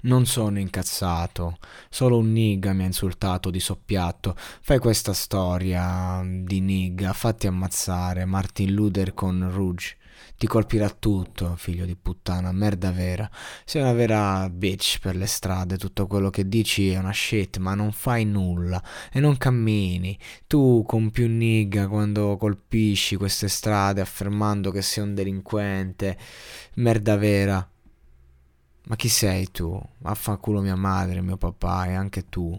Non sono incazzato, solo un nigga mi ha insultato di soppiatto. Fai questa storia di nigga, fatti ammazzare, Martin Luther con Rouge. Ti colpirà tutto, figlio di puttana, merda vera. Sei una vera bitch per le strade, tutto quello che dici è una shit, ma non fai nulla e non cammini. Tu compi un nigga quando colpisci queste strade affermando che sei un delinquente. Merda vera. Ma chi sei tu? Affanculo mia madre, mio papà e anche tu.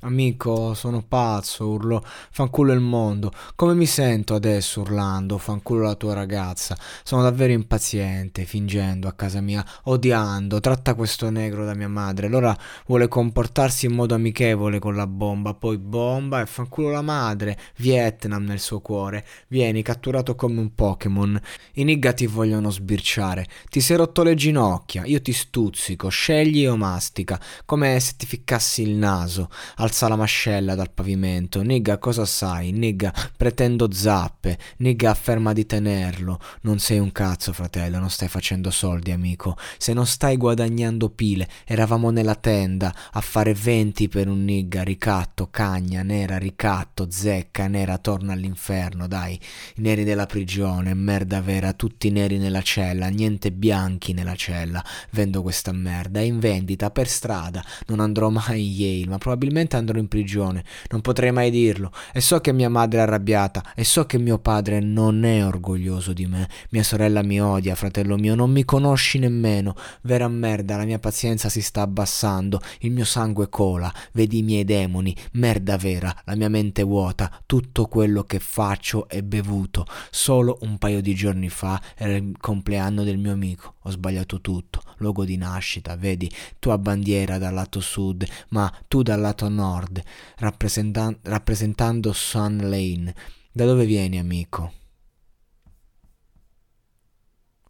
Amico, sono pazzo, urlo, fanculo il mondo. Come mi sento adesso urlando, fanculo la tua ragazza? Sono davvero impaziente, fingendo a casa mia, odiando, tratta questo negro da mia madre. Allora vuole comportarsi in modo amichevole con la bomba, poi bomba e fanculo la madre. Vietnam nel suo cuore. Vieni, catturato come un Pokémon. I nigga ti vogliono sbirciare. Ti sei rotto le ginocchia, io ti stuzzico, scegli o mastica, come se ti ficcassi il naso alza la mascella dal pavimento. Nigga, cosa sai? Nigga, pretendo zappe. Nigga, afferma di tenerlo. Non sei un cazzo, fratello, non stai facendo soldi, amico. Se non stai guadagnando pile, eravamo nella tenda a fare venti per un nigga, ricatto, cagna, nera, ricatto, zecca, nera, torna all'inferno, dai. I neri della prigione, merda vera, tutti neri nella cella, niente bianchi nella cella. Vendo questa merda, è in vendita, per strada. Non andrò mai in Yale, ma probabilmente andrò in prigione, non potrei mai dirlo, e so che mia madre è arrabbiata, e so che mio padre non è orgoglioso di me, mia sorella mi odia, fratello mio, non mi conosci nemmeno, vera merda, la mia pazienza si sta abbassando, il mio sangue cola, vedi i miei demoni, merda vera, la mia mente vuota, tutto quello che faccio è bevuto, solo un paio di giorni fa era il compleanno del mio amico, ho sbagliato tutto, luogo di nascita, vedi, tua bandiera dal lato sud, ma tu dal lato nord, rappresentan- rappresentando Sun Lane. Da dove vieni, amico?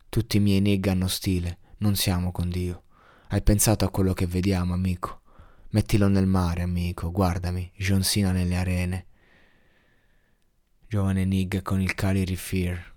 Tutti i miei nigga hanno stile, non siamo con Dio. Hai pensato a quello che vediamo, amico? Mettilo nel mare, amico, guardami, John Cena nelle arene. Giovane nigga con il Cali Fear.